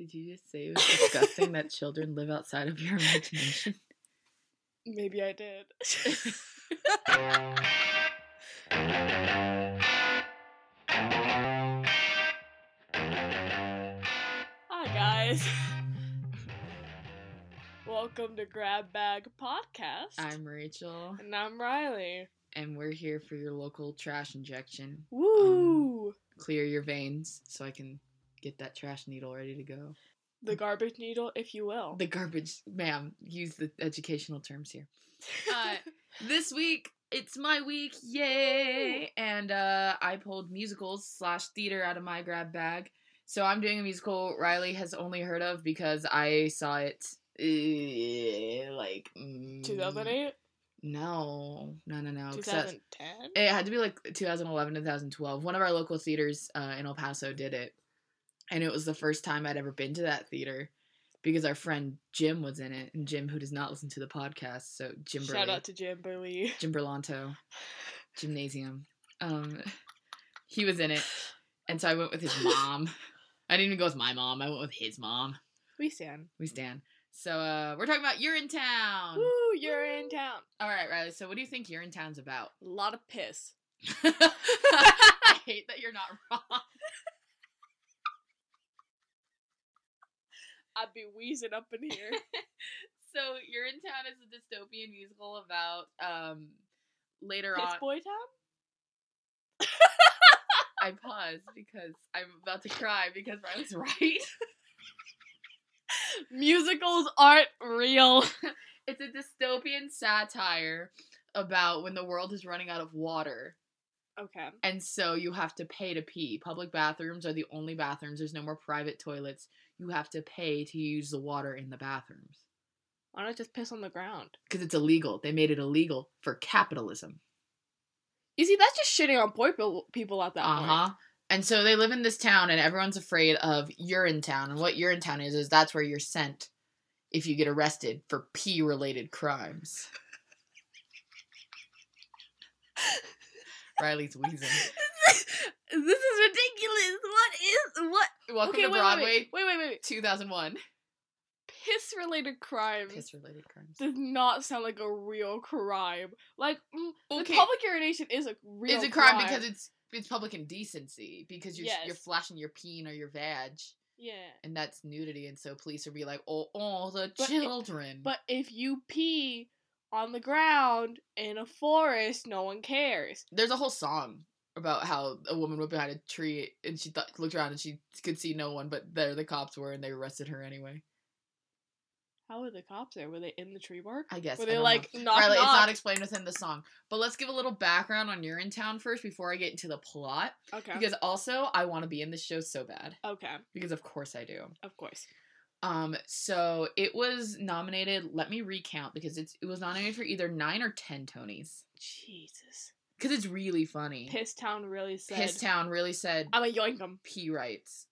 Did you just say it was disgusting that children live outside of your imagination? Maybe I did. Hi guys. Welcome to Grab Bag Podcast. I'm Rachel, and I'm Riley. and we're here for your local trash injection. Woo! Um, clear your veins so I can get that trash needle ready to go. the garbage needle, if you will. The garbage, ma'am, use the educational terms here. Uh, this week, it's my week, yay! And uh, I pulled musicals slash theater out of my grab bag. So I'm doing a musical Riley has only heard of because I saw it uh, like mm, 2008? No, no, no, no. 'cause that's- 2010? It had to be like 2011 2012. One of our local theaters uh, in El Paso did it. And it was the first time I'd ever been to that theater because our friend Jim was in it. And Jim, who does not listen to the podcast, so Jim Shout Burley, out to Jim Burley. Jim Berlanto, Gymnasium. Um, he was in it. And so I went with his mom. I didn't even go with my mom. I went with his mom. We stand. We stand. So uh, we're talking about Urinetown. Woo! Urinetown. All right, Riley. So what do you think Urinetown's about? A lot of piss. I hate that you're not wrong. I'd be wheezing up in here. so Urinetown is a dystopian musical about um later Piss on. Boy Town? I paused because I'm about to cry because Riley's right. Musicals aren't real. it's a dystopian satire about when the world is running out of water. Okay. And so you have to pay to pee. Public bathrooms are the only bathrooms. There's no more private toilets. You have to pay to use the water in the bathrooms. Why not just piss on the ground? Because it's illegal. They made it illegal for capitalism. You see, that's just shitting on poor people, at that Uh point. huh. And so they live in this town, and everyone's afraid of urine town. And what urine town is is that's where you're sent if you get arrested for pee related crimes. Riley's wheezing. this is ridiculous. What is what? Welcome okay, to wait, Broadway, wait, wait, wait, wait, wait. 2001. Piss related crimes Piss related crimes. does not sound like a real crime. Like mm, Okay. the public urination is a real. It's a crime, because it's it's public indecency because you're you're flashing your peen or your vag, yeah. and that's nudity. And so police would be like, "Oh, oh, the But children." But if you pee on the ground in a forest, no one cares. there's a whole song about how a woman went behind a tree and she thought, looked around and she could see no one, but there the cops were and they arrested her anyway. How were the cops there? Were they in the tree bark? I guess. Were they like know. knock Riley, it's not explained within the song, but let's give a little background on Urinetown first before I get into the plot, okay. because also I want to be in this show so bad okay. because of course I do. Of course. Um, so it was nominated. Let me recount because it's it was nominated for either nine or ten Tonys Jesus. because it's really funny. Piss Town really said. Piss Town really said I'm a yoink 'em. P rights.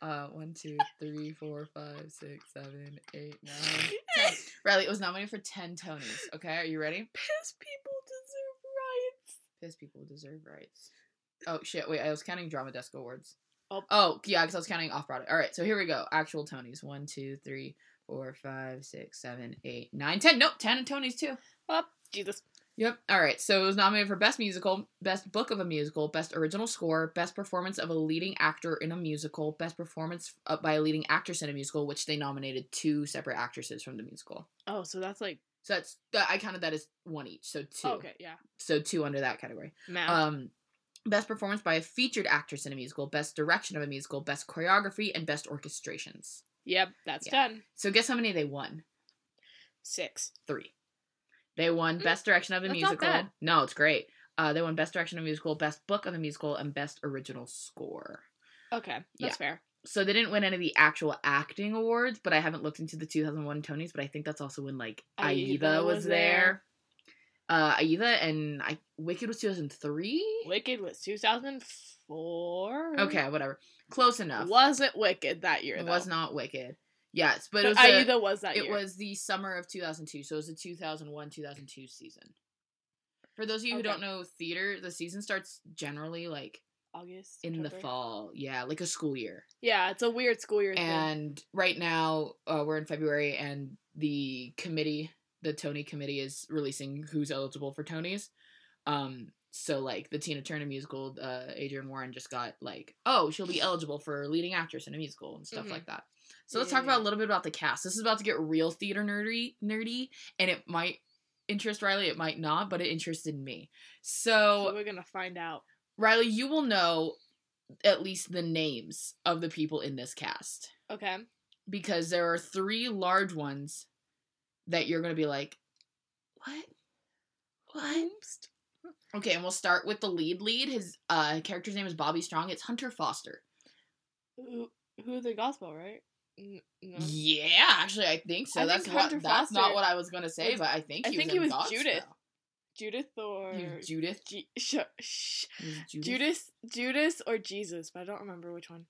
Uh, one, two, three, four, five, six, seven, eight, nine, ten. Riley, it was nominated for ten Tonys. Okay, are you ready? Piss people deserve rights. Piss people deserve rights. Oh shit! Wait, I was counting Drama Desk awards. Oh. Oh yeah, because I was counting off Broadway. All right, so here we go. Actual Tonys. One, two, three, four, five, six, seven, eight, nine, ten. Nope, ten Tonys too. Oh, Jesus. Yep. All right. So it was nominated for Best Musical, Best Book of a Musical, Best Original Score, Best Performance of a Leading Actor in a Musical, Best Performance by a Leading Actress in a Musical, which they nominated two separate actresses from the musical. Oh, so that's like So that's I counted that as one each. So two. okay, yeah. So two under that category. Math. Um, Best Performance by a Featured Actress in a Musical, Best Direction of a Musical, Best Choreography, and Best Orchestrations. yep, that's yeah. done. So guess how many they won? Six. Three. They won Mm, Best Direction of a Musical. No, it's great. Uh, they won Best Direction of a Musical, Best Book of a Musical, and Best Original Score. Okay, that's fair. So they didn't win any of the actual acting awards, but I haven't looked into the 2001 Tonys, but I think that's also when like Aida, Aida was, was there. there. Uh, Aida and I Wicked was 2003. Wicked was 2004. Okay, whatever. Close enough. Wasn't Wicked that year, It though. was not Wicked. Yes, but, But, it was the- Aida was that it year. was the summer of 2002, so it was the 2001 2002 season. For those of you who don't know theater, the season starts generally like August. in the fall. Yeah, like a school year. Yeah, it's a weird school year thing. And right now, uh, we're in February, and the committee, the Tony committee, is releasing who's eligible for Tonys. Um, so like the Tina Turner musical, uh, Adrienne Warren just got like, oh, she'll be eligible for leading actress in a musical and stuff Mhm. like that. So let's Yeah, talk about a little bit about the cast. This is about to get real theater nerdy, nerdy, and it might interest Riley, it might not, but it interested me. So So we're gonna find out. Riley, you will know at least the names of the people in this cast Okay. because there are three large ones that you're going to be like, what? What? Okay, and we'll start with the lead lead. His uh character's name is Bobby Strong. It's Hunter Foster. Who, who the gospel, right? No. Yeah, actually, I think so. I that's think what, that's not what I was going to say, was- but I think I he think was he was. Judith. Judith or Judith. G- sh- sh- Judith. Judas, Judas or Jesus, but I don't remember which one.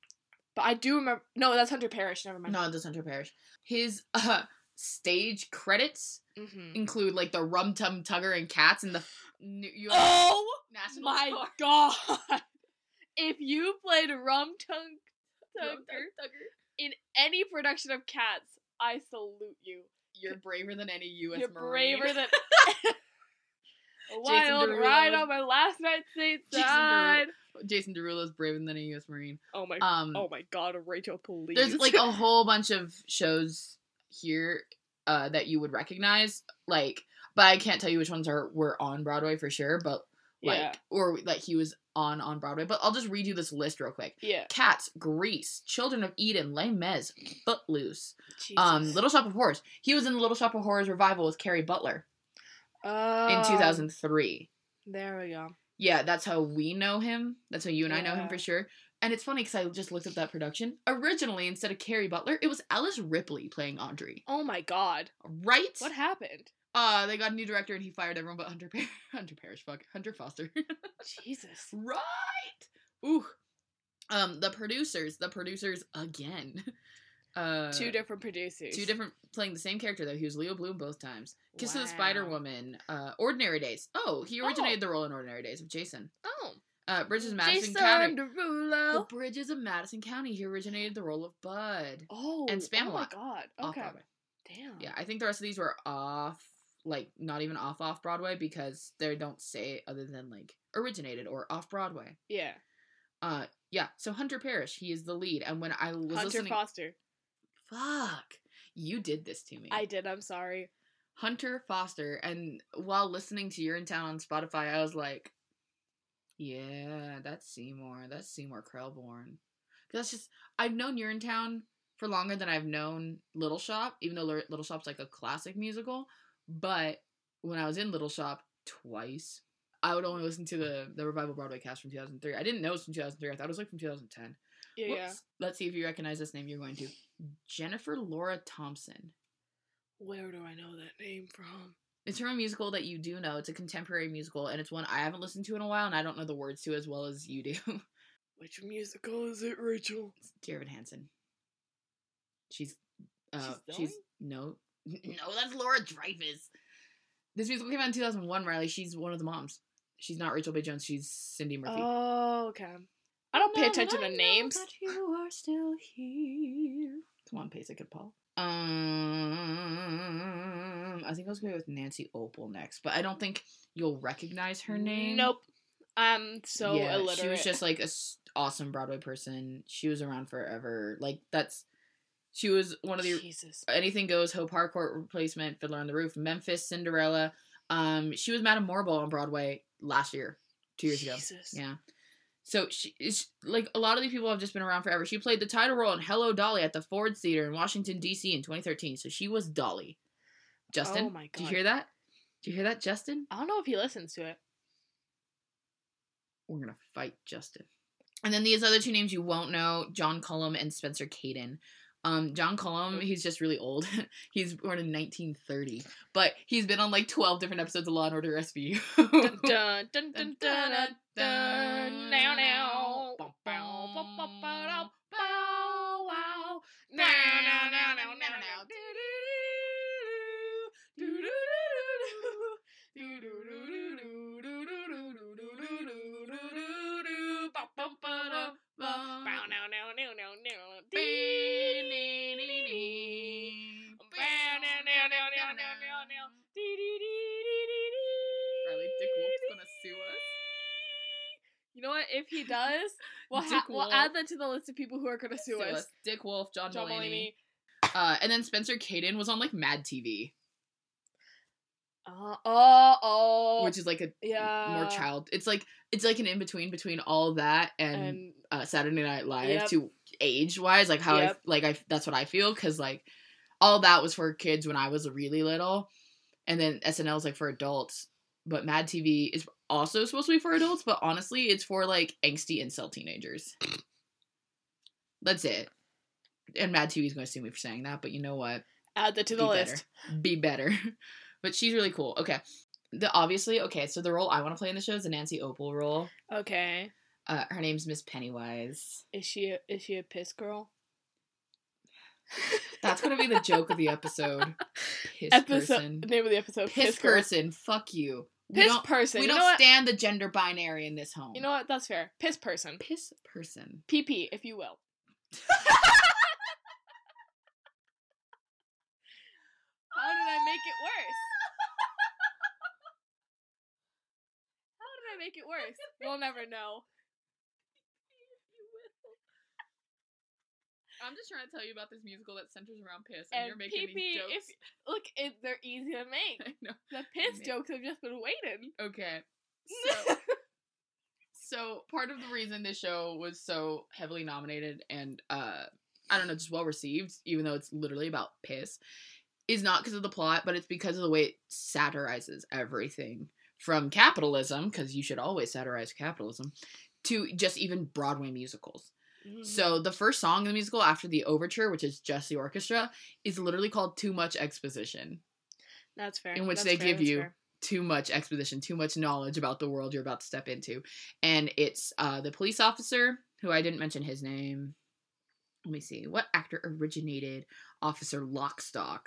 But I do remember. No, that's Hunter Parrish. Never mind. No, that's Hunter Parrish. His uh stage credits Mm-hmm. include like the Rum Tum Tugger and Cats and the New York Oh National my Guard. god! If you played Rum Tum Tugger. in any production of Cats, I salute you. You're braver than any U.S. You're Marine. braver than a wild ride on my last Jason stateside. Jason Derulo's braver than a U.S. Marine. Oh my! Um, oh my God! Rachel, please. there's like a whole bunch of shows here uh, that you would recognize, like, but I can't tell you which ones are were on Broadway for sure, but like, Yeah. or like he was on on Broadway. But I'll just read you this list real quick. yeah. Cats, Grease, Children of Eden, Les Mis, Footloose, Jesus. um, Little Shop of Horrors. He was in the Little Shop of Horrors revival with Kerry Butler in Um, 2003. There we go. Yeah, that's how we know him. That's how you and I know him for sure. And it's funny because I just looked up that production. Originally, instead of Kerry Butler, it was Alice Ripley playing Audrey. Oh my God! Right? What happened? Uh, they got a new director and he fired everyone but Hunter Par- Hunter Parrish. Fuck, Hunter Foster. Jesus. right. Ooh. Um, the producers, the producers again. Uh, Two different producers. two different playing the same character though. He was Leo Bloom both times. Kiss of the Spider Woman. Uh, Ordinary Days. Oh, he originated the role in Ordinary Days of Jason. Oh. Uh, Bridges of Madison Jason County. The Bridges of Madison County. He originated the role of Bud. Oh. and Oh my Spamalot. God. Off Okay. Broadway. Damn. Yeah, I think the rest of these were off, like not even off off Broadway because they don't say other than like originated or off Broadway. Yeah. Uh, yeah. So Hunter Parrish, he is the lead, and when I was Hunter listening, Foster. fuck, you did this to me. I did. I'm sorry. Hunter Foster, and while listening to Urinetown on Spotify, I was like, yeah, that's Seymour. That's Seymour Krelborn. That's just I've known Urinetown for longer than I've known Little Shop, even though Little Shop's like a classic musical. But when I was in Little Shop twice, I would only listen to the the revival Broadway cast from 2003. I didn't know it was from 2003. I thought it was like from 2010. Yeah. Yeah. Let's see if you recognize this name. You're going to Jennifer Laura Thompson. Where do I know that name from? It's from a musical that you do know. It's a contemporary musical, and it's one I haven't listened to in a while, and I don't know the words to as well as you do. Which musical is it, Rachel? Dear Evan Hansen. She's, uh, She's she's, no, no, that's Laura Dreyfuss. This musical came out in 2001, Riley. She's one of the moms. She's not Rachel Bay Jones. She's Cindy Murphy. Oh, okay. I don't pay attention to names. you are still here. Come on, Pace, I could Paul. Um, I think I was going to go with Nancy Opel next, but I don't think you'll recognize her name. Nope. I'm so yeah, illiterate. She was just like a s- awesome Broadway person. She was around forever. Like that's she was one of the Jesus. Anything Goes, Hope Harcourt replacement, Fiddler on the Roof, Memphis Cinderella. Um, she was Madame Morrible on Broadway last year, two years ago. Jesus. Yeah. So she is like a lot of these people have just been around forever. She played the title role in Hello Dolly at the Ford Theater in Washington D.C. in 2013. So she was Dolly. Justin, Oh my did you hear that? Did you hear that, Justin? I don't know if he listens to it. we're gonna fight Justin. And then these other two names you won't know: John Cullum and Spencer Kayden. Um, John Cullum, he's just really old. he's born in 1930, but he's been on like 12 different episodes of Law and Order SVU. Dun dun dun dun dun. Now now now now now does, we'll, ha- we'll add that to the list of people who are gonna sue Sue us. us. Dick Wolf, John, John Mulaney. Mulaney. Uh, and then Spencer Kayden was on like Mad TV, Uh, oh, oh, which is like a yeah, more child. It's like it's like an in between between all that and, and uh, Saturday Night Live Yep. to age wise, like how I like I that's what I feel because like all that was for kids when I was really little, and then SNL is like for adults. But Mad TV is also supposed to be for adults, but honestly, it's for like angsty incel teenagers. That's it. And Mad TV is going to sue me for saying that, but you know what? add that to the Be list. Be better. but she's really cool. Okay. The obviously okay. So the role I want to play in the show is the Nancy Opel role. Okay, Uh, her name's Miss Pennywise. is she a, is she a piss girl? That's gonna be the joke of the episode. Piss episode person. name of the episode. Piss, girl. person. Fuck you. Piss person. We you don't what? stand the gender binary in this home. You know what? That's fair. Piss person. Piss person. PP, if you will. How did I make it worse? How did I make it worse? We'll never know. I'm just trying to tell you about this musical that centers around piss, and you're making PP, these jokes. if- Look, it, they're easy to make. I know. The piss Make- jokes have just been waiting. Okay. So, so part of the reason this show was so heavily nominated and uh I don't know, just well received, even though it's literally about piss, is not because of the plot, but it's because of the way it satirizes everything from capitalism, because you should always satirize capitalism, to just even Broadway musicals. Mm-hmm. So the first song in the musical after the overture, which is just the orchestra, is literally called Too Much Exposition. that's fair. in which That's they fair, give that's you fair. too much exposition, too much knowledge about the world you're about to step into. And it's uh, the police officer, who I didn't mention his name. Let me see. What actor originated Officer Lockstock?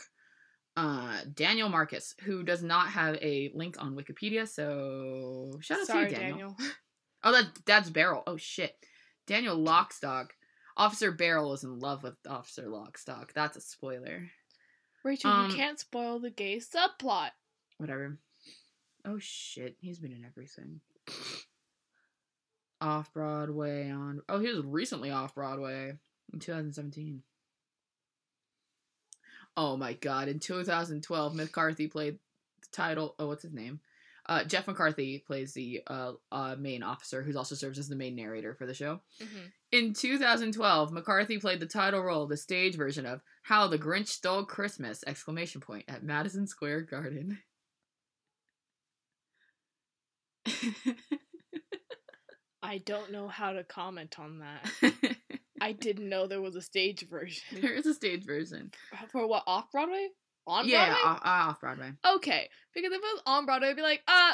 Uh, Daniel Marcus, who does not have a link on Wikipedia, so shout out Sorry, to you, Daniel. Daniel. Oh, that, that's Barrel. Oh, shit. Daniel Lockstock. Officer Barrel is in love with Officer Lockstock. That's a spoiler. Rachel, Um, you can't spoil the gay subplot. whatever. Oh shit, he's been in everything. Off Broadway on Oh, he was recently off Broadway in 2017. Oh my god, in 2012 McCarthy played the title Oh, what's his name? Uh, Jeff McCarthy plays the uh, uh, main officer, who also serves as the main narrator for the show. Mm-hmm. In 2012, McCarthy played the title role, the stage version of "How the Grinch Stole Christmas!" exclamation point at Madison Square Garden. I don't know how to comment on that. I didn't know there was a stage version. there is a stage version. For what, off Broadway? On yeah, Broadway? off, off Broadway. Okay, because if it was on Broadway, I'd be like, uh,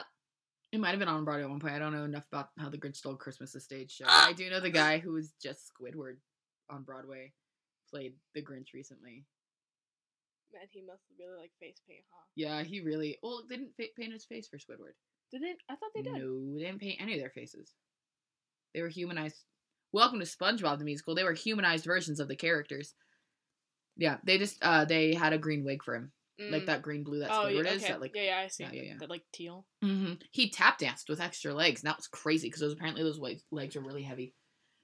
It might have been on Broadway at one point. I don't know enough about how the Grinch Stole Christmas is stage show. Ah! I do know the guy who was just Squidward on Broadway played the Grinch recently. man, he must really like face paint, huh? Yeah, he really well didn't fa- paint his face for Squidward. Did they? I thought they did. No, they didn't paint any of their faces. They were humanized. Welcome to SpongeBob the musical. They were humanized versions of the characters. Yeah, they just uh they had a green wig for him, like Mm. that green blue that oh, Squidward yeah, is. That like yeah, yeah, I see. yeah, yeah, yeah. That like teal. hmm he tap danced with extra legs, and that was crazy because those apparently those legs legs are really heavy.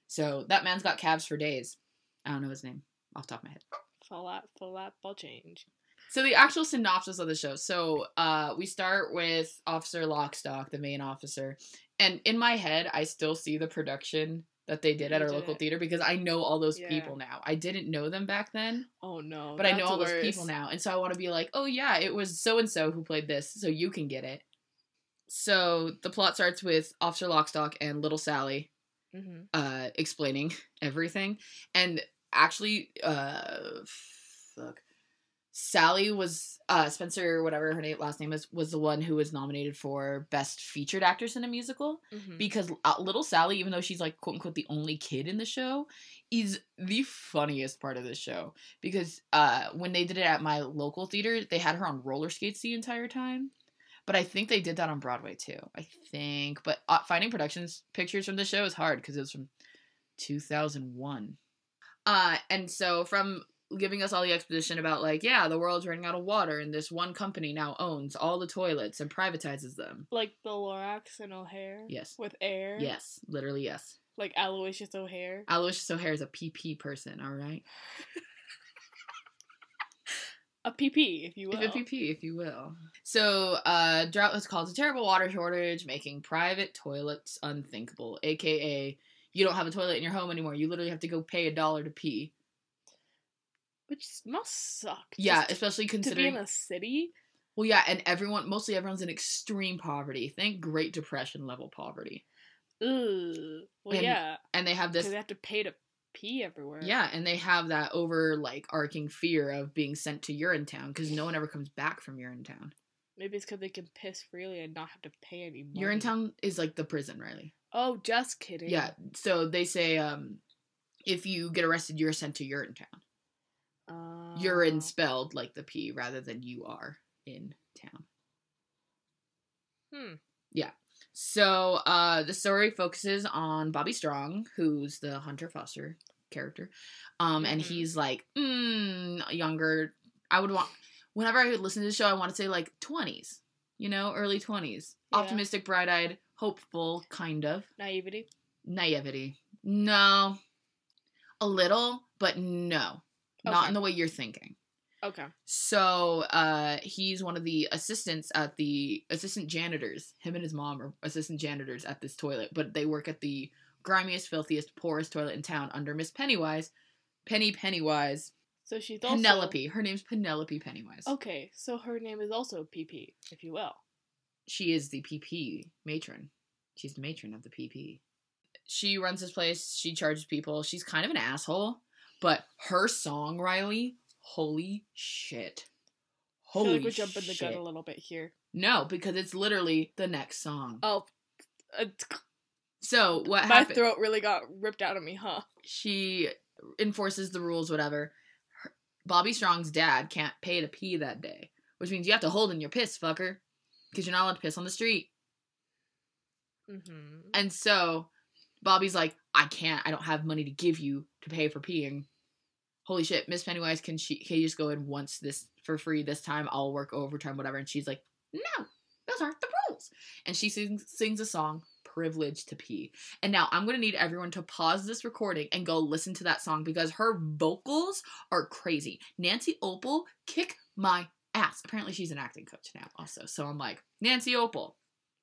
So that man's got calves for days. I don't know his name off the top of my head. Flat, flat ball change. So the actual synopsis of the show. So uh we start with Officer Lockstock, the main officer. And in my head, I still see the production that they did at our did local it. theater because I know all those Yeah. people now. I didn't know them back then, Oh no! but I know all those people now. And so I want to be like, "Oh yeah, it was so and so who played this, so you can get it." So the plot starts with Officer Lockstock and Little Sally Mhm. uh explaining everything and actually uh fuck Sally was uh Spencer whatever her name last name is was the one who was nominated for best featured actress in a musical Mhm. because uh, little Sally even though she's like quote unquote the only kid in the show is the funniest part of the show because uh when they did it at my local theater they had her on roller skates the entire time but I think they did that on Broadway too. I think, but uh, finding productions pictures from the show is hard because it was from 2001. Uh, and so from giving us all the exposition about like, yeah, the world's running out of water, and this one company now owns all the toilets and privatizes them. Like the Lorax and O'Hare. Yes. With air. Yes, literally yes. Like Aloysius O'Hare. Aloysius O'Hare is a PP person, all right? A PP, if you will. If a PP, if you will. So, uh, drought has caused a terrible water shortage, making private toilets unthinkable. AKA, you don't have a toilet in your home anymore. You literally have to go pay a dollar to pee. Which must suck. Yeah, especially to be considering. in a city. well, yeah, and everyone, mostly everyone's in extreme poverty. Think Great Depression level poverty. Ugh. Well, And yeah, And they have this they have to pay to pee everywhere. Yeah, and they have that over like arcing fear of being sent to Urinetown because no one ever comes back from Urinetown. Maybe it's because they can piss freely and not have to pay any money. Urinetown is like the prison, Riley. Oh, just kidding. Yeah, so they say um, if you get arrested, you're sent to Urinetown. Uh, Urine spelled like the P rather than you are in town. Hmm. Yeah. So uh, the story focuses on Bobby Strong, who's the Hunter Foster character, um, and Mhm. he's like mm, younger. I would want whenever I would listen to the show, I want to say like twenties, you know, early twenties, Yeah. optimistic, bright eyed, hopeful, kind of Naivety. naivety. No, a little, but no, not Okay. in the way you're thinking. Okay. So uh, he's one of the assistants at the assistant janitors. Him and his mom are assistant janitors at this toilet, but they work at the grimiest, filthiest, poorest toilet in town under Miss Pennywise. Penny Pennywise. So she's also Penelope. Her name's Penelope Pennywise. Okay, so her name is also PP, if you will. She is the PP matron. She's the matron of the PP. She runs this place. She charges people. She's kind of an asshole, but her song, Riley, holy shit. Holy I feel like we're jumping the gun a little bit here. No, because it's literally the next song. Oh, uh, So what my happened? throat really got ripped out of me, huh? she enforces the rules, whatever. Her- Bobby Strong's dad can't pay to pee that day, which means you have to hold in your piss, fucker, because you're not allowed to piss on the street. Mm-hmm. And so Bobby's like, I can't. I don't have money to give you to pay for peeing. Holy shit, Miss Pennywise, can she can you just go in once this for free this time? I'll work overtime, whatever. And she's like, No, those aren't the rules. And she sings sings a song, Privilege to Pee. And now I'm gonna need everyone to pause this recording and go listen to that song because her vocals are crazy. Nancy Opel kick my ass. Apparently she's an acting coach now also. So I'm like, Nancy Opel,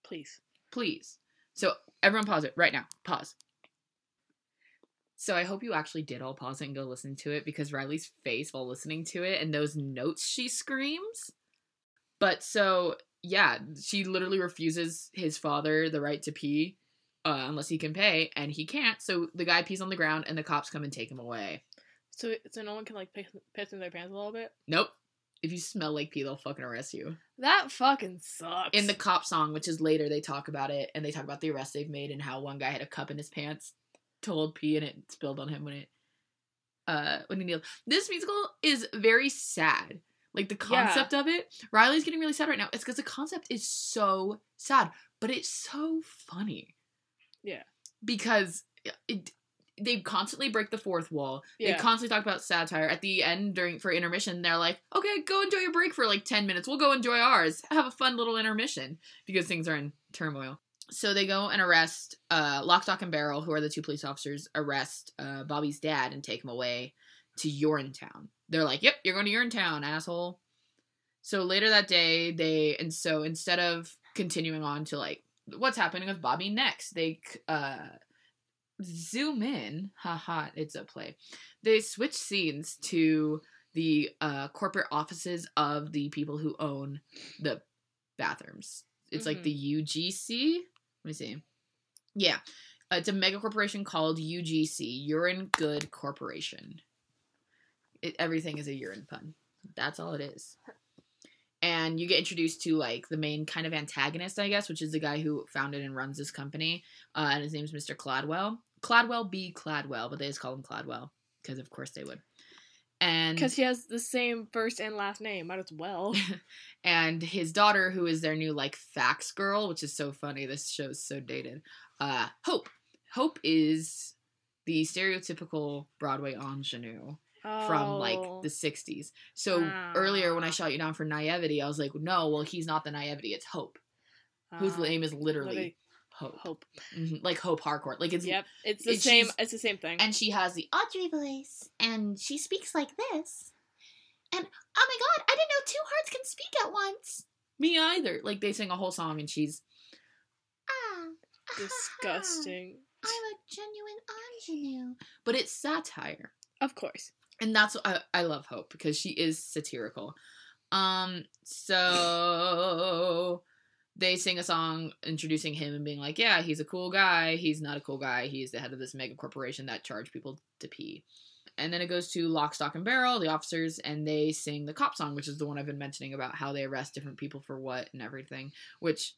Please. please. So everyone pause it right now. Pause. So I hope you actually did all pause it and go listen to it because Riley's face while listening to it and those notes she screams. But so yeah, she literally refuses his father the right to pee uh, unless he can pay, and he can't. So the guy pees on the ground, and the cops come and take him away. So, so no one can like piss, piss in their pants a little bit. Nope. If you smell like pee, they'll fucking arrest you. That fucking sucks. in the cop song, which is later, they talk about it and they talk about the arrest they've made and how one guy had a cup in his pants, told pee, and it spilled on him when it uh when he kneeled. This musical is very sad. Like the Yeah. concept of it, Riley's getting really sad right now. It's because the concept is so sad, but it's so funny. Yeah. Because it, they constantly break the fourth wall. They constantly talk about satire. At the end, during for intermission, they're like, "Okay, go enjoy your break for like ten minutes. We'll go enjoy ours. Have a fun little intermission because things are in turmoil." So they go and arrest uh, Lock, Stock, and Barrel, who are the two police officers, arrest uh, Bobby's dad and take him away to Urinetown. They're like, "Yep, you're going to Urinetown, asshole." So later that day, they and so instead of continuing on to like what's happening with Bobby next, they uh zoom in. Haha, it's a play. They switch scenes to the uh, corporate offices of the people who own the bathrooms. It's like Mhm. the UGC. Let me see. Yeah, uh, it's a mega corporation called UGC, Urine Good Corporation. It, everything is a urine pun. That's all it is. And you get introduced to like the main kind of antagonist, I guess, which is the guy who founded and runs this company, uh, and his name's Mr. Cladwell. Cladwell B. Cladwell, but they just call him Cladwell because, of course, they would. And Because he has the same first and last name, might as well. and his daughter, who is their new like fax girl, which is so funny. This show's so dated. Uh, Hope. Hope is the stereotypical Broadway ingenue from like Oh. the 60s. So earlier when I shot you down for naivety, I was like, no, well, he's not the naivety, it's Hope, whose Ah. name is literally Hope. Hope. Mhm, Like Hope Harcourt. Like it's Yep. It's the it- same. It's the same thing. and she has the Audrey voice, and she speaks like this. And oh my god, I didn't know two hearts can speak at once. Me either. Like they sing a whole song, and she's ah, Disgusting. I'm a genuine ingenue, but it's satire, Of course. And that's I, I love Hope because she is satirical. Um, so they sing a song introducing him and being like, yeah, he's a cool guy. He's not a cool guy. He's the head of this mega corporation that charge people to pee. And then it goes to Lock, Stock, and Barrel, the officers, and they sing the cop song, which is the one I've been mentioning about how they arrest different people for what and everything, which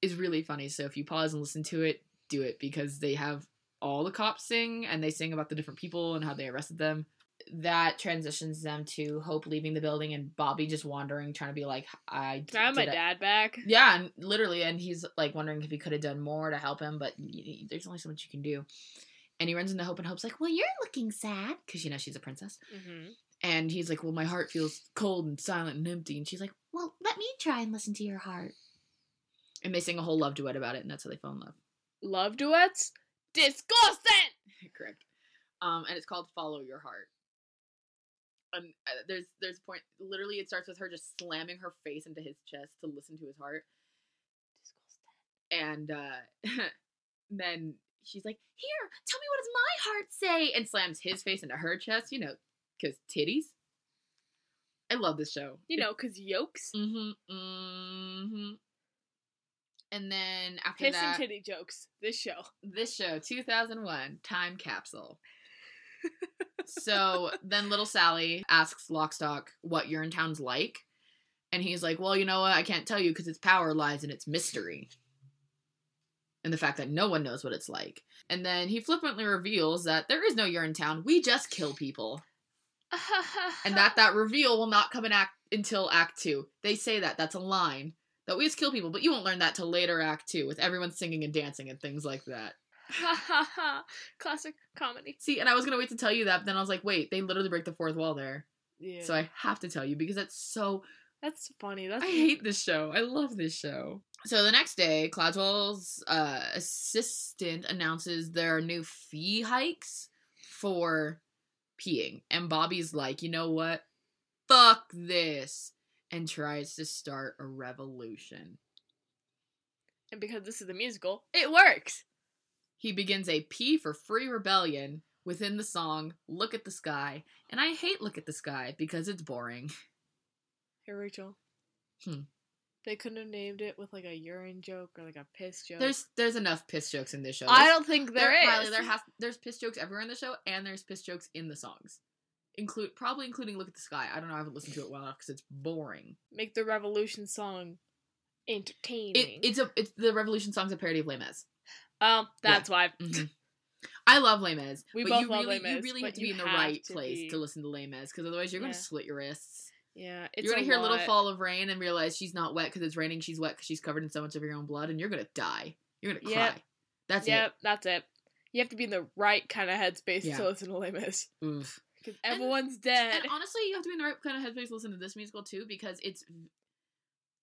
is really funny. So if you pause and listen to it, do it because they have all the cops sing and they sing about the different people and how they arrested them. That transitions them to Hope leaving the building and Bobby just wandering, trying to be like, I Can I have my did I- dad back? yeah, and literally, and he's like wondering if he could have done more to help him, but y- there's only so much you can do. And he runs into Hope, and Hope's like, "Well, you're looking sad," because you know she's a princess. Mm-hmm. And he's like, "Well, my heart feels cold and silent and empty." And she's like, "Well, let me try and listen to your heart." And they sing a whole love duet about it, and that's how they fall in love. Love duets? Disgusting! Correct. Um, and it's called "Follow Your Heart." And uh, there's there's a point. Literally, it starts with her just slamming her face into his chest to listen to his heart. and uh then she's like here tell me what does my heart say and slams his face into her chest you know because titties i love this show You know, because yolks. mm-hmm mm-hmm and then after Piss and that titty jokes. This show. this show 2001 time capsule so then little sally asks lockstock what urinetown's like. And he's like well you know what? I can't tell you because its power lies in its mystery and the fact that no one knows what it's like. And then he flippantly reveals that there is no urinetown we just kill people. And that that reveal will not come in act until act two. They say that. That's a line. That we just kill people. But you won't learn that till later act two with everyone singing and dancing and things like that Ha ha ha. Classic comedy. See, and I was gonna wait to tell you that, but then I was like, wait, they literally break the fourth wall there. Yeah. So I have to tell you because that's so. That's funny. That's I hate this show. I love this show. So the next day, Clodswell's uh, assistant announces there are new fee hikes for peeing, and Bobby's like, you know what? Fuck this, and tries to start a revolution. And because this is a musical, it works. He begins a pee for free rebellion within the song Look at the Sky, and I hate Look at the Sky because it's boring. Hey, Rachel. Hmm. They couldn't have named it with like a urine joke or like a piss joke. There's there's enough piss jokes in this show. I don't think there is. Riley, there has there's piss jokes everywhere in the show, and there's piss jokes in the songs. Include probably including Look at the Sky. I don't know. I haven't listened to it well enough because it's boring. Make the Revolution song entertaining. It, it's a it's the Revolution song's a parody of Les Mis. Um, that's why. Mhm. I love Les Mis, We both you love really Les you really have to be in the right to place be- to listen to Les Mis because otherwise you're going to split your wrists. Yeah, it's you're gonna hear a little fall of rain and realize she's not wet because it's raining. She's wet because she's covered in so much of your own blood, and you're gonna die. You're gonna Yep. cry. That's it. Yep, that's it. You have to be in the right kind of headspace Yeah. to listen to Les Mis. Oof. because everyone's dead. And honestly, you have to be in the right kind of headspace to listen to this musical too because it's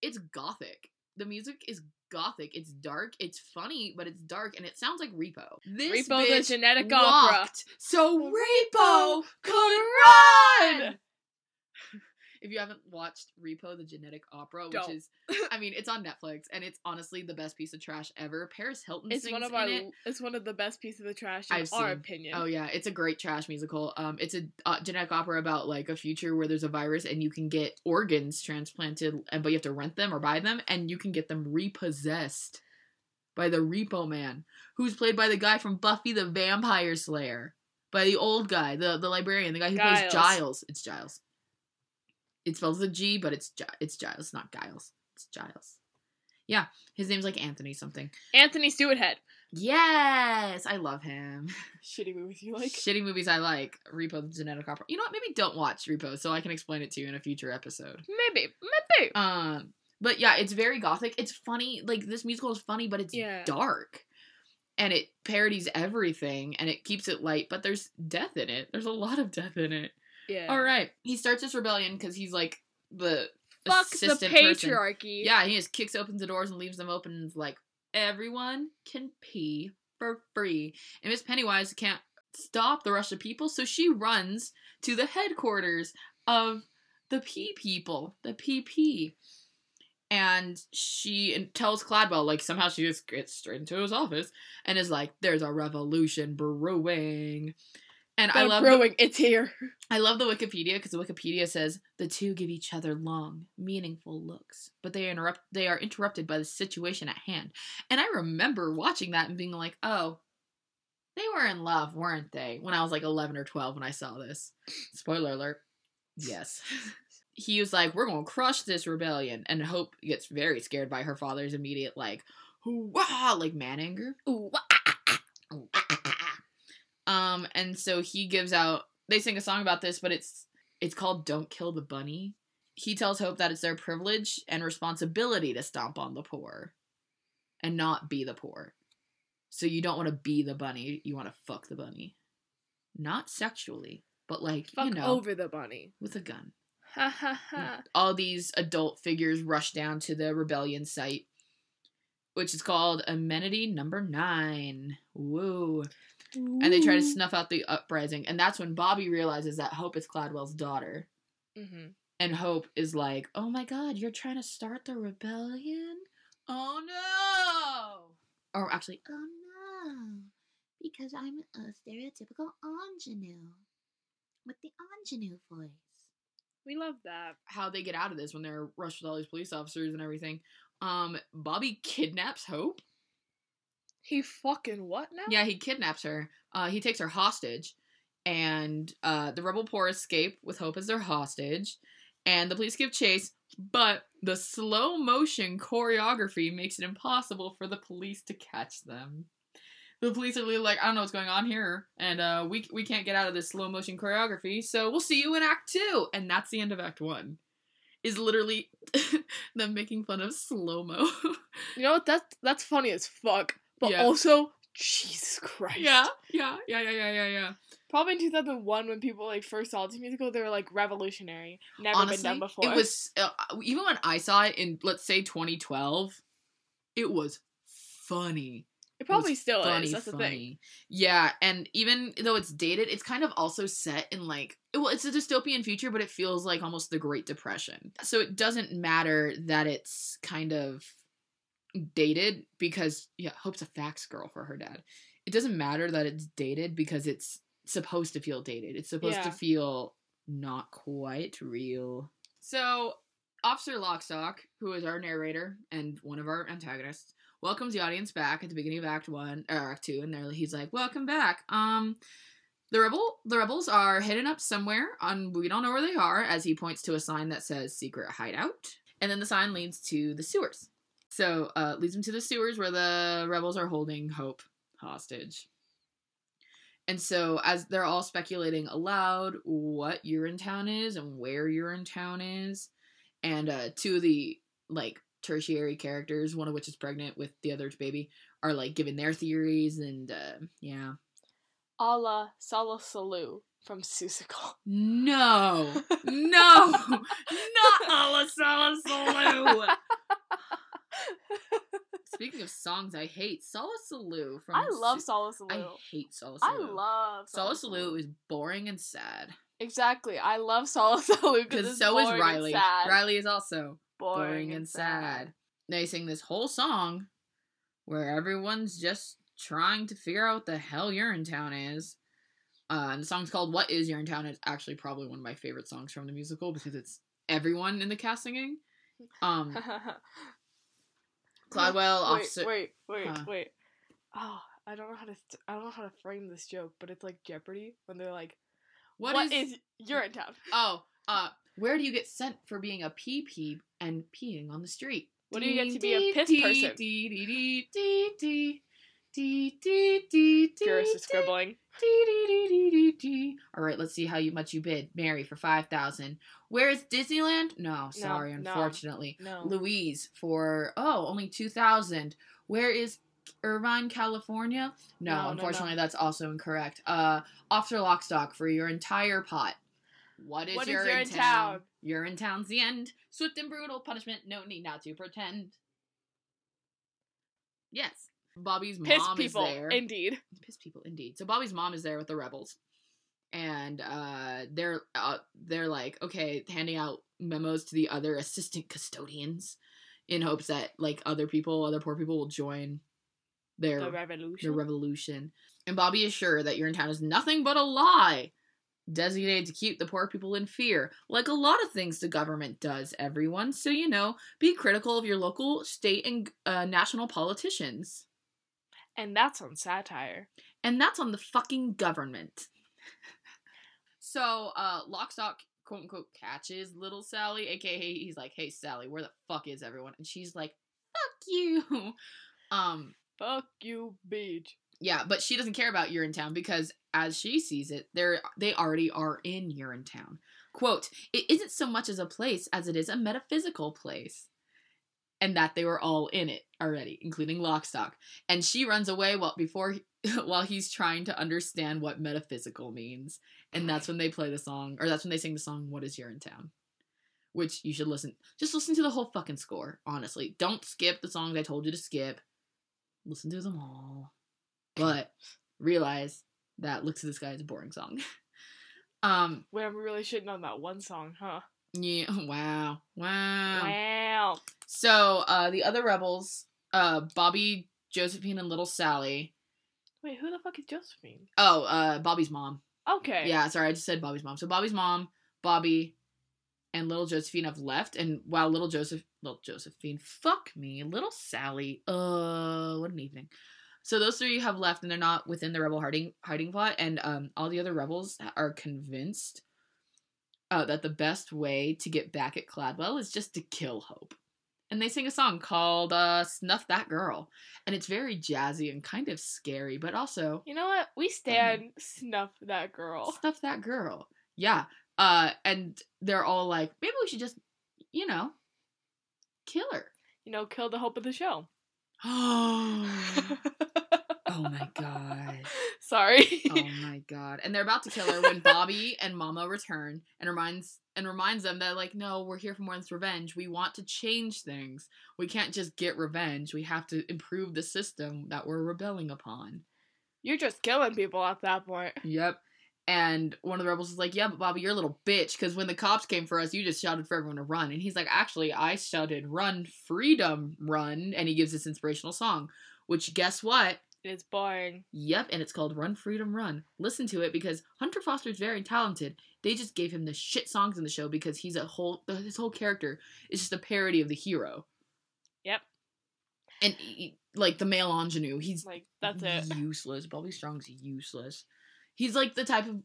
it's gothic. The music is gothic. It's dark. It's funny, but it's dark, and it sounds like Repo. This Repo the bitch genetic opera. so Repo Repo could run! If you haven't watched Repo the Genetic Opera, which Don't. is, I mean, it's on Netflix and it's honestly the best piece of trash ever. Paris Hilton It's sings one of in our. it. It's one of the best pieces of trash in I've our seen. opinion. Oh yeah, it's a great trash musical. Um, it's a uh, genetic opera about like a future where there's a virus and you can get organs transplanted, and but you have to rent them or buy them, and you can get them repossessed by the Repo Man, who's played by the guy from Buffy the Vampire Slayer, by the old guy, the the librarian, the guy who plays Giles. Giles. It's Giles. It spells a G, but it's it's Giles, not Giles. It's Giles. Yeah, his name's like Anthony something. Anthony Stewart head. Yes, I love him. Shitty movies you like. Shitty movies I like. Repo the Genetic Opera. You know what? Maybe don't watch Repo so I can explain it to you in a future episode. Maybe, maybe. Um, but yeah, it's very gothic. It's funny. Like this musical is funny, but it's Yeah. dark, and it parodies everything, and it keeps it light. But there's death in it. There's a lot of death in it. Yeah. All right, he starts this rebellion because he's like the Fuck the assistant person. patriarchy. Yeah, he just kicks open the doors and leaves them open. And is like, everyone can pee for free. And Miss Pennywise can't stop the rush of people, so she runs to the headquarters of the pee People, the PP. And she tells Cladwell, like, somehow she just gets straight into his office and is like, there's a revolution brewing. And I The love the- brewing. it's here. I love the Wikipedia because the Wikipedia says the two give each other long, meaningful looks, but they interrupt. They are interrupted by the situation at hand. And I remember watching that and being like, "Oh, they were in love, weren't they?" When I was like eleven or twelve when I saw this. Spoiler alert. Yes. he was like, "We're gonna crush this rebellion," and Hope gets very scared by her father's immediate like, "Wow!" like man anger. Ooh, wah. Um, and so he gives out. They sing a song about this, but it's it's called "Don't Kill the Bunny." He tells Hope that it's their privilege and responsibility to stomp on the poor, and not be the poor. So you don't want to be the bunny; you want to fuck the bunny, not sexually, but like Fuck you know, over the bunny. with a gun. Ha ha ha. All these adult figures rush down to the rebellion site, which is called Amenity Number Nine. Woo! and they try to snuff out the uprising and that's when bobby realizes that hope is cladwell's daughter Mhm. and hope is like oh my god you're trying to start the rebellion oh no or actually Oh no, because I'm a stereotypical ingenue with the ingenue voice. We love that. how they get out of this when they're rushed with all these police officers and everything um bobby kidnaps hope He fucking what now? yeah he kidnaps her uh he takes her hostage and uh the rebel poor escape with hope as their hostage and the police give chase but the slow motion choreography makes it impossible for the police to catch them the police are really like i don't know what's going on here and uh we we can't get out of this slow motion choreography so we'll see you in act 2 and that's the end of act 1 is literally them making fun of slow mo You know what? That's that's funny as fuck. But Yeah. also, Jesus Christ. yeah yeah yeah yeah yeah yeah yeah Probably in 2001 when people like first saw this musical, they were like revolutionary. Never honestly, been done before. it was uh, even when I saw it in let's say 2012, it was funny. It probably was still funny, is. That's the thing. funny. Yeah, and even though it's dated, it's kind of also set in like well, it's a dystopian future, but it feels like almost the Great Depression. So it doesn't matter that it's kind of dated because yeah, Hope's a fax girl for her dad. It doesn't matter that it's dated because it's supposed to feel dated. It's supposed to feel not quite real. So Officer Lockstock, who is our narrator and one of our antagonists, welcomes the audience back at the beginning of Act One or Act Two, and there he's like, "Welcome back." Um, the rebel, the rebels are hidden up somewhere, on we don't know where they are, as he points to a sign that says "Secret Hideout," and then the sign leads to the sewers. So, uh, leads them to the sewers where the rebels are holding Hope hostage. And so, as they're all speculating aloud what Urinetown is and where Urinetown is, and uh, two of the like tertiary characters, one of which is pregnant with the other's baby, are like giving their theories, and uh, yeah, A la Solla Sollew from Seussical. no, no, not Ala Solla Sollew. Speaking of songs, I hate Solla Sollew from. I love Sala I hate Sala I love Solla Sollew is boring and sad. Exactly. I love Solla Sollew because so is Riley. sad. Riley is also boring, boring and sad. They sing this whole song where everyone's just trying to figure out what the hell Urinetown is. Uh, and the song's called "What Is Urinetown." It's actually probably one of my favorite songs from the musical because it's everyone in the cast singing. Um, Cladwell, wait, officer. wait, wait, Huh. wait. Oh, I don't know how to. St- I don't know how to frame this joke, but it's like Jeopardy when they're like, what is? is Urinetown?" Oh, uh, where do you get sent for being a pee pee and peeing on the street? What do you get to be a piss person? Dee, is scribbling. All right, let's see how you, much you bid. Mary for five thousand. Where is Disneyland? No, sorry, no. unfortunately. No. Louise for oh only two thousand. Where is Irvine, California? No, No, unfortunately that's also incorrect. Uh, Officer Lockstock for your entire pot. What is What is your your in in town? town? Your in town's the end. Swift and brutal punishment. No need not to pretend. Yes. Bobby's Piss mom people, is there. indeed. piss people indeed. So Bobby's mom is there with the rebels, and uh, they're uh, they're like okay, handing out memos to the other assistant custodians in hopes that like other people, other poor people will join their The revolution. the revolution. And Bobby is sure that Urinetown is nothing but a lie, designated to keep the poor people in fear, like a lot of things the government does, everyone. So, you know, be critical of your local, state, and uh, national politicians. And that's on satire. And that's on the fucking government. so, uh, Lockstock, quote unquote, catches little Sally, aka he's like, hey, Sally, where the fuck is everyone? And she's like, fuck you. Um, Fuck you, bitch. Yeah, but she doesn't care about Urinetown because as she sees it, they're they already are in Urinetown. Quote, it isn't so much as a place as it is a metaphysical place. And that they were all in it already, including Lockstock. And she runs away while before while he's trying to understand what metaphysical means. And that's when they play the song, or that's when they sing the song "What Is Urinetown," which you should listen. Just listen to the whole fucking score. Honestly, don't skip the songs I told you to skip. Listen to them all but realize that Look at the Sky is a boring song. um, Wait, I'm really shitting on that one song, huh? Yeah, wow, wow. Wow. So, uh, the other rebels, uh, Bobby, Josephine, and little Sally. Wait, who the fuck is Josephine? Oh, uh, Bobby's mom. Okay. Yeah, sorry, I just said Bobby's mom. So Bobby's mom, Bobby, and little Josephine have left, and while little Joseph, little Josephine, fuck me, little Sally, uh, what an evening. So those three have left, and they're not within the rebel hiding hiding plot, and um, all the other rebels are convinced uh, that the best way to get back at Cladwell is just to kill Hope. And they sing a song called uh, "Snuff That Girl," and it's very jazzy and kind of scary, but also You know what? We stand snuff that girl. Snuff that girl. Yeah. Uh and they're all like, maybe we should just, you know, kill her. You know, kill the hope of the show. oh Oh my god. Sorry. Oh my god. And they're about to kill her when Bobby and Mama return and reminds and reminds them that like, no, we're here for more than revenge. We want to change things. We can't just get revenge. We have to improve the system that we're rebelling upon. You're just killing people at that point. Yep. And one of the rebels is like, Yeah, but Bobby, you're a little bitch, because when the cops came for us, you just shouted for everyone to run. And he's like, Actually, I shouted, Run, freedom, run. And he gives this inspirational song, which guess what? It's boring. Yep, and it's called Run, Freedom, Run. Listen to it because Hunter Foster's very talented. They just gave him the shit songs in the show because he's a whole, his whole character is just a parody of the hero. Yep. And like the male ingenue, he's Like, that's it. Useless. Bobby Strong's useless. He's like the type of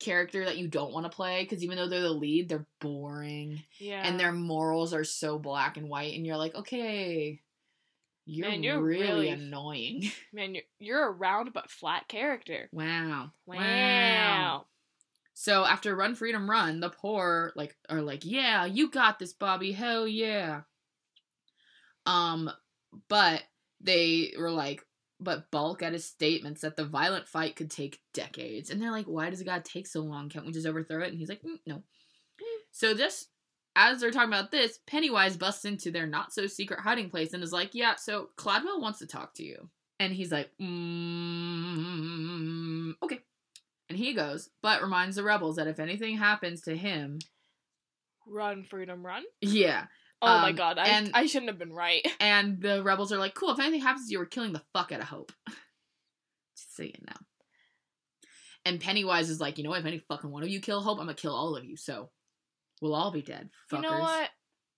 character that you don't want to play because even though they're the lead, they're boring Yeah. and their morals are so black and white, and you're like, okay, you're, Man, you're really, really- annoying. Man, you're, you're a round but flat character. wow. Wow. So after Run Freedom Run, the poor like are like, yeah, you got this, Bobby. Hell yeah. Um, but they were like, but Bulk at his statements that the violent fight could take decades, and they're like, why does it gotta take so long? Can't we just overthrow it? And he's like, "Mm, no. So just as they're talking about this, Pennywise busts into their not so secret hiding place and is like, yeah, so Cladwell wants to talk to you, and he's like, mm, okay. And he goes, but reminds the rebels that if anything happens to him, Run, freedom, run. yeah. Oh my Um, god, I, and- I shouldn't have been right. And the rebels are like, cool, if anything happens to you, we're killing the fuck out of Hope. Just so you know. And Pennywise is like, you know what, if any fucking one of you kill Hope, I'm gonna kill all of you, so we'll all be dead. Fuckers. You know what?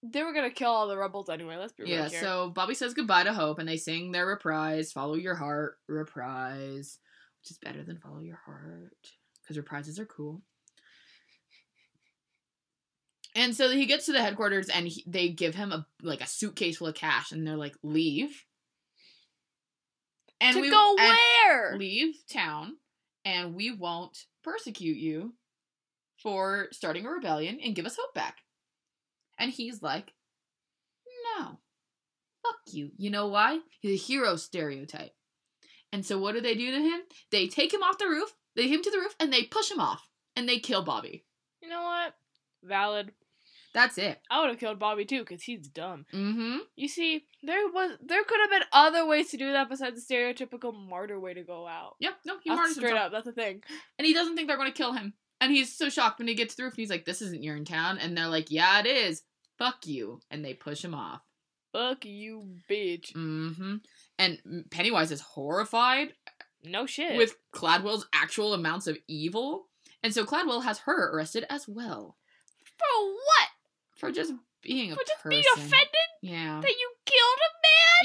They were gonna kill all the rebels anyway. Let's be real Yeah, here. so Bobby says goodbye to Hope and they sing their reprise, Follow Your Heart, reprise, which is better than Follow Your Heart. Because reprises are cool. And so he gets to the headquarters and he, they give him a like a suitcase full of cash and they're like, leave. And to we go where? leave town and we won't persecute you for starting a rebellion and give us hope back. And he's like, no. Fuck you. You know why? He's a hero stereotype. And so what do they do to him? They take him off the roof, they take him to the roof, and they push him off. And they kill Bobby. You know what? Valid. That's it. I would have killed Bobby too, cause he's dumb. Mm-hmm. You see, there was there could have been other ways to do that besides the stereotypical martyr way to go out. Yep. No, he martyrs straight himself. up. That's the thing. and he doesn't think they're going to kill him. And he's so shocked when he gets through. And he's like, "This isn't Urinetown," and they're like, "Yeah, it is. Fuck you," and they push him off. Fuck you, bitch. Mm-hmm. And Pennywise is horrified No shit. with Cladwell's actual amounts of evil, and so Cladwell has her arrested as well for what? for just being a For just person. being offended Yeah. that you killed a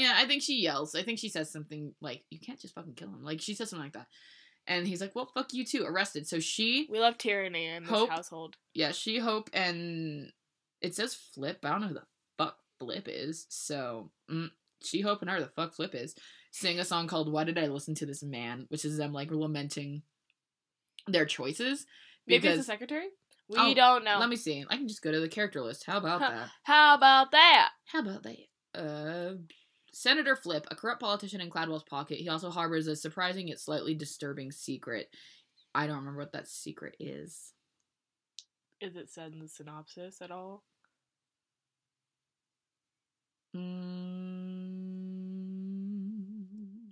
man. Yeah, I think she yells. I think she says something like, "You can't just fucking kill him." Like she says something like that, and he's like, "Well, fuck you too." Arrested. So she, We love tyranny in this Hope- household. yeah, she, Hope, and it says Flip. I don't know who the fuck Flip is. So mm, she, Hope, and her the fuck Flip is sing a song called "Why Did I Listen to This Man," which is them like lamenting their choices. Maybe it's the secretary. We Oh, don't know. let me see. I can just go to the character list. How about that? How about that? How about that? Uh, Senator Flip, a corrupt politician in Cladwell's pocket. He also harbors a surprising yet slightly disturbing secret. I don't remember what that secret is. Is it said in the synopsis at all? Mm,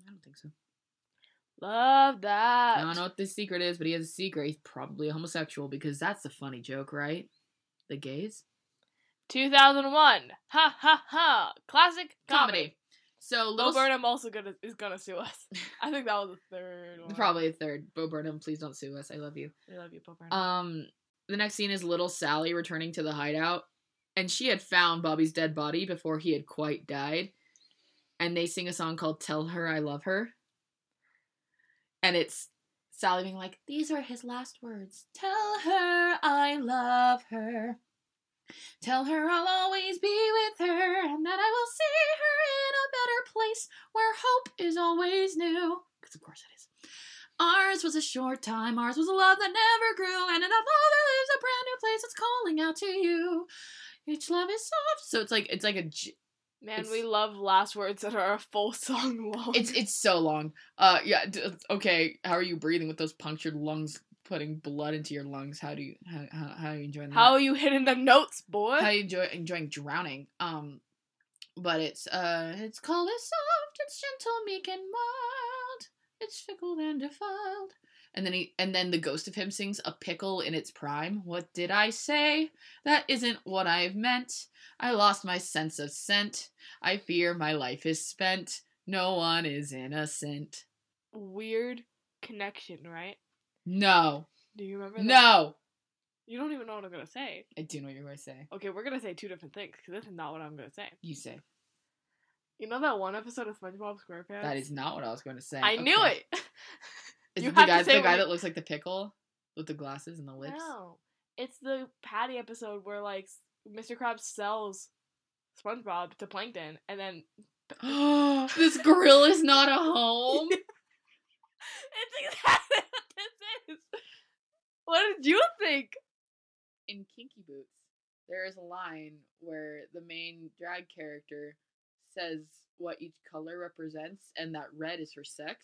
I don't think so. Love that. I don't know what this secret is, but he has a secret. He's probably a homosexual because that's a funny joke, right? The gays 2001. Ha ha ha. Classic comedy. comedy. So Bo Burnham also gonna is gonna sue us. I think that was the third one. probably a third. Bo Burnham, please don't sue us. I love you. We love you, Bo Burnham. Um, the next scene is little Sally returning to the hideout, and she had found Bobby's dead body before he had quite died. And they sing a song called "Tell Her I Love Her," and it's Sally being like, "These are his last words. Tell her I love her. Tell her I'll always be with her, and that I is always new." Because of course it is. Ours was a short time, ours was a love that never grew, and in a love that lives a brand new place that's calling out to you. Each love is soft. So it's like it's like a j- Man, it's- we love last words that are a full song long. it's it's so long. Uh yeah, d- okay, how are you breathing with those punctured lungs putting blood into your lungs? How do you how how, how are you enjoying that? How are you hitting the notes, boy? how you enjoy enjoying drowning? Um but it's uh it's called a soft, it's gentle, meek and mild. It's fickle and defiled. And then he and then the ghost of him sings a pickle in its prime. What did I say? That isn't what I've meant. I lost my sense of scent. I fear my life is spent. No one is innocent. Weird connection, right? No. Do you remember that? No. You don't even know what I'm gonna say. I do know what you're going to say. Okay, we're gonna say two different things because this is not what I'm gonna say. You say. You know that one episode of SpongeBob SquarePants? That is not what I was going to say. I knew it. Is You it the guy, the guy that looks like the pickle with the glasses and the lips? No, it's the Patty episode where like Mr. Krabs sells SpongeBob to Plankton, and then this grill is not a home. it's exactly what this is. What did you think? In Kinky Boots, there is a line where the main drag character says what each color represents, and that red is for sex.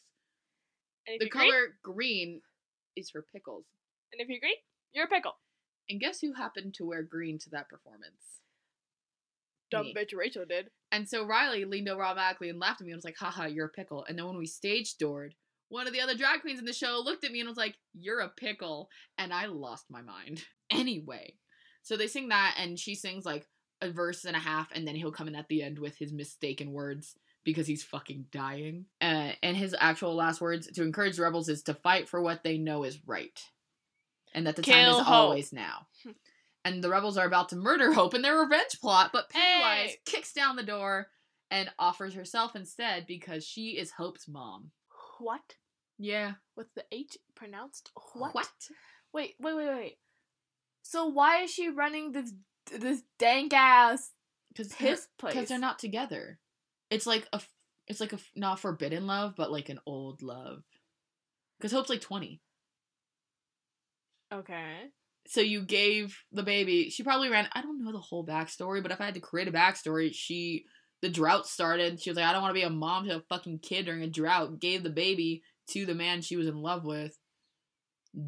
And The you're green, color green is for pickles. and if you're green, you're a pickle. And guess who happened to wear green to that performance? Dumb Me. bitch Rachel did. And so Riley leaned over automatically and laughed at me and was like, haha, you're a pickle. And then when we stage doored, one of the other drag queens in the show looked at me and was like, you're a pickle. And I lost my mind. Anyway, so they sing that and she sings like a verse and a half and then he'll come in at the end with his mistaken words because he's fucking dying. Uh, and his actual last words to encourage the rebels is to fight for what they know is right. And that the time is Hope. always now. and the rebels are about to murder Hope in their revenge plot, but Pennywise Hey! kicks down the door and offers herself instead because she is Hope's mom. What? Yeah. With the H pronounced what? What? Wait, wait, wait, wait. So why is she running this this dank ass Because his place? Because they're not together. It's like a It's like a not forbidden love, but like an old love. Because Hope's like twenty. Okay. So you gave the baby. She probably ran. I don't know the whole backstory, but if I had to create a backstory, she the drought started. She was like, I don't want to be a mom to a fucking kid during a drought. Gave the baby to the man she was in love with.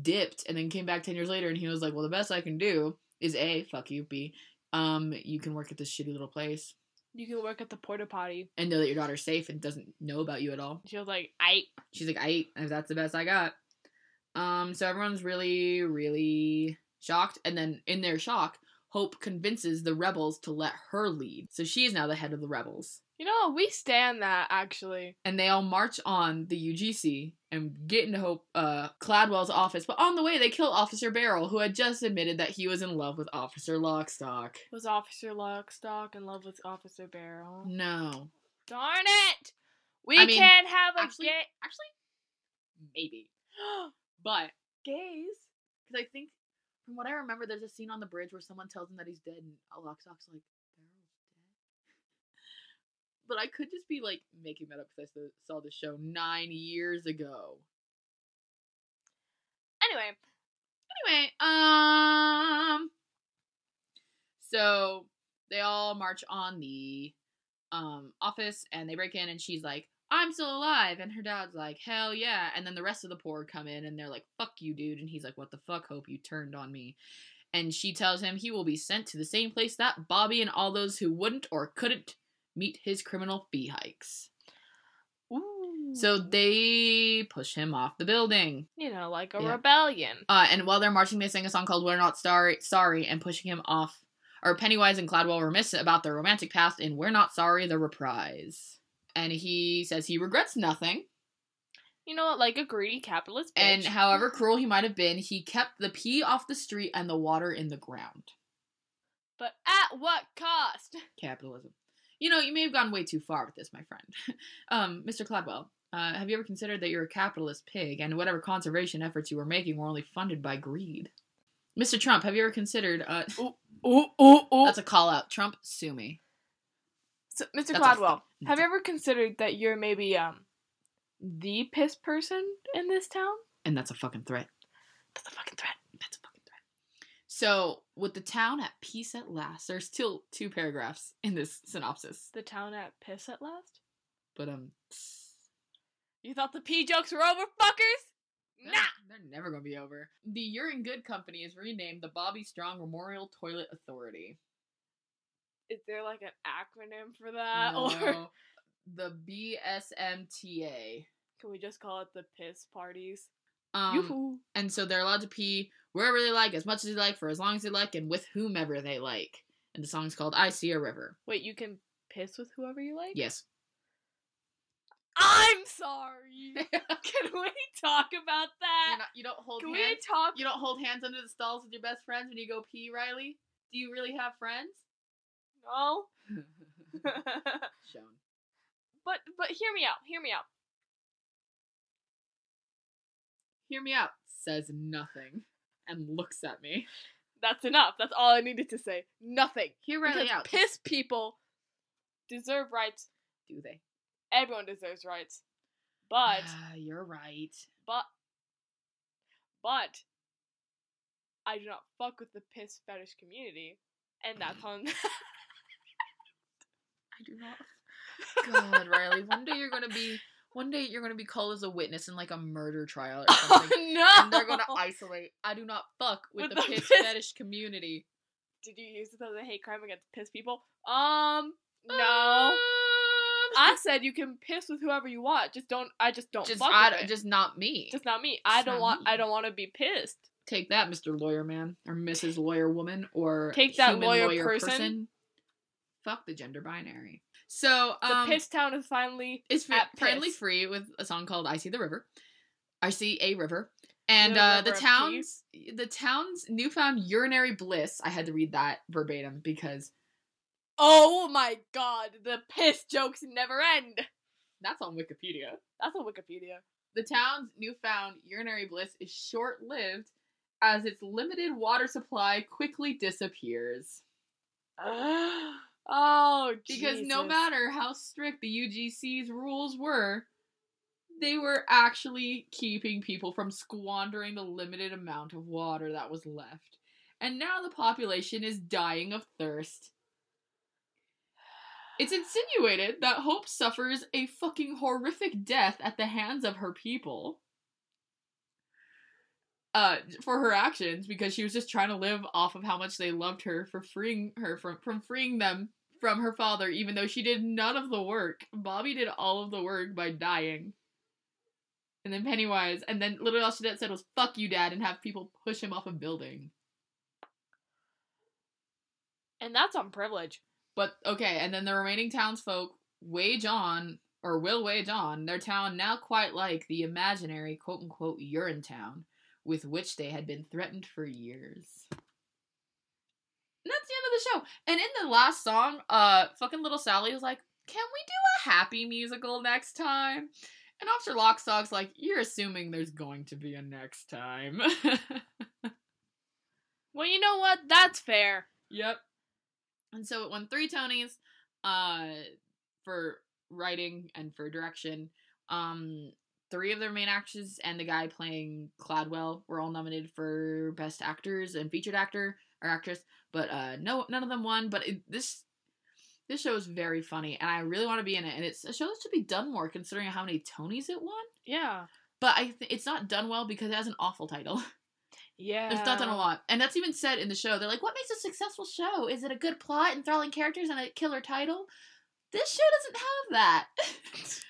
Dipped and then came back ten years later, and he was like, Well, the best I can do is a fuck you, b Um, you can work at this shitty little place You can work at the porta potty. and know that your daughter's safe and doesn't know about you at all. She was like, I. She's like, I that's the best I got. Um, so everyone's really, really shocked, and then in their shock, Hope convinces the rebels to let her lead. So she is now the head of the rebels. You know, we stand that actually. And they all march on the UGC and get into Hope uh Cladwell's office, but on the way they kill Officer Barrel, who had just admitted that he was in love with Officer Lockstock. Was Officer Lockstock in love with Officer Barrel? No. Darn it! We I mean, can't have a actually- gay. Actually, maybe. But gays. Because I think, from what I remember, there's a scene on the bridge where someone tells him that he's dead, and Lockstock's like. But I could just be like making that up because I saw the show nine years ago. Anyway, Anyway, um, so they all march on the um office and they break in, and she's like, "I'm still alive," and her dad's like, "Hell yeah!" And then the rest of the poor come in, and they're like, "Fuck you, dude," and he's like, "What the fuck? Hope you turned on me." And she tells him he will be sent to the same place that Bobby and all those who wouldn't or couldn't meet his criminal fee hikes. ooh. So they push him off the building. you know, like a Yeah. rebellion. Uh, and while they're marching, they sing a song called "We're Not Sorry," sorry, and pushing him off. Or Pennywise and Cladwell remiss about their romantic past in "We're Not Sorry," the reprise. And he says he regrets nothing, You know what? Like a greedy capitalist bitch. and however cruel he might have been, he kept the pee off the street and the water in the ground. but at what cost? Capitalism. You know, you may have gone way too far with this, my friend. um, Mr. Cladwell, uh, have you ever considered that you're a capitalist pig, and whatever conservation efforts you were making were only funded by greed? Mr. Trump, have you ever considered? Uh, Ooh, ooh, ooh. That's a call out. Trump, sue me. So, Mr. That's Cladwell, fuck- have you ever considered that you're maybe um the piss person in this town? And that's a fucking threat. That's a fucking threat. That's a fucking threat. So, with the town at peace at last, there's still two paragraphs in this synopsis. The town at piss at last? But, um, You thought the pee jokes were over, fuckers? Nah. They're never gonna be over. The Urine Good Company is renamed the Bobby Strong Memorial Toilet Authority. Is there like an acronym for that, or No, the BSMTA. can we just call it the piss parties? Um, Yoo-hoo. and so they're allowed to pee wherever they like, as much as they like, for as long as they like, and with whomever they like. And the song's called "I See a River." Wait, you can piss with whoever you like? Yes. I'm sorry. can we talk about that? not, you don't hold Can we hands. talk? You don't hold hands under the stalls with your best friends when you go pee, Riley. Do you really have friends? No. Shown. but but hear me out. Hear me out. Hear me out. Says nothing and looks at me. That's enough. That's all I needed to say. Nothing. Hear Riley because out. piss people deserve rights. Do they? Everyone deserves rights. But Ah, you're right. but but I do not fuck with the piss fetish community, and that's on. I do not. God, Riley. One day you're gonna be. One day you're gonna be called as a witness in like a murder trial or oh something. no! and they're gonna isolate. I do not fuck with, With the, the piss, piss- fetish community. Did you use it as a hate crime against piss people? Um, no. Um, I said you can piss with whoever you want. Just don't. I just don't just fuck I, just not me. Just not me. I Just don't want. me. I don't want to be pissed. Take that, Mr. Lawyer Man or Mrs. Lawyer Woman or Take that human lawyer person. Fuck the gender binary. So The um, piss town is finally. is fr- at friendly piss. free with a song called "I See the River." I see a river, and The uh, river the town's the town's newfound urinary bliss. I had to read that verbatim because Oh my god! The piss jokes never end. that's on Wikipedia. That's on Wikipedia. The town's newfound urinary bliss is short lived as its limited water supply quickly disappears. oh, Because no matter how strict the UGC's rules were, they were actually keeping people from squandering the limited amount of water that was left. And now the population is dying of thirst. It's insinuated that Hope suffers a fucking horrific death at the hands of her people. uh, for her actions because she was just trying to live off of how much they loved her for freeing her from from freeing them from her father, even though she did none of the work. Bobby did all of the work by dying. And then Pennywise, and then literally all she did said was "fuck you, dad," and have people push him off a building. And that's on privilege. But okay, and then the remaining townsfolk wage on or will wage on their town now quite like the imaginary quote unquote urine town with which they had been threatened for years. And that's the end of the show. And in the last song, uh fucking little Sally was like, Can we do a happy musical next time? And Officer Lockstock's like, You're assuming there's going to be a next time. Well, you know what? That's fair. Yep. And so it won three Tonys uh for writing and for direction. Um three of their main actors and the guy playing Cladwell were all nominated for best actors and featured actor or actress, but uh no none of them won, but it, this this show is very funny and I really want to be in it and it's a show that should be done more considering how many Tonys it won. Yeah. But I th- it's not done well because it has an awful title. Yeah. It's not done a lot. And that's even said in the show. They're like, what makes a successful show? Is it a good plot, enthralling characters, and a killer title? This show doesn't have that.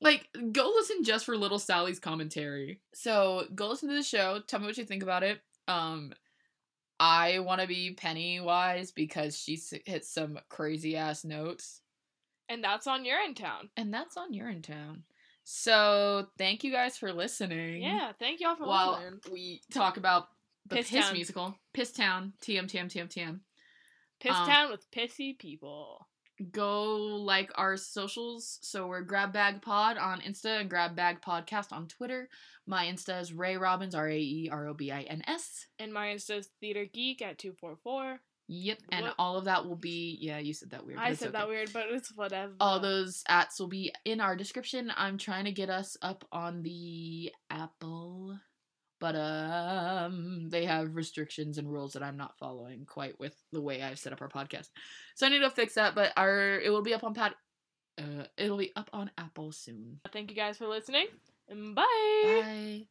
like, go listen just for Little Sally's commentary. So go listen to the show. Tell me what you think about it. Um, I want to be Pennywise because she hits some crazy ass notes. And that's on Urinetown. And that's on Urinetown. So thank you guys for listening. Yeah. Thank y'all for while listening. we talk about the Piss Piss, musical, Piss Town, TM, TM, TM, TM. Piss um, Town with pissy people. Go like our socials. So we're Grab Bag Pod on Insta and Grab Bag Podcast on Twitter. My Insta is Rae Robins, R A E R O B I N S. And my Insta's Theater Geek at 244. Yep, and What? all of that will be. Yeah, you said that weird. I said that weird, but it's whatever. All those ats will be in our description. I'm trying to get us up on the Apple, but um, they have restrictions and rules that I'm not following quite with the way I've set up our podcast. So I need to fix that. But our it will be up on Pat. Uh, it'll be up on Apple soon. Thank you guys for listening. And bye. Bye.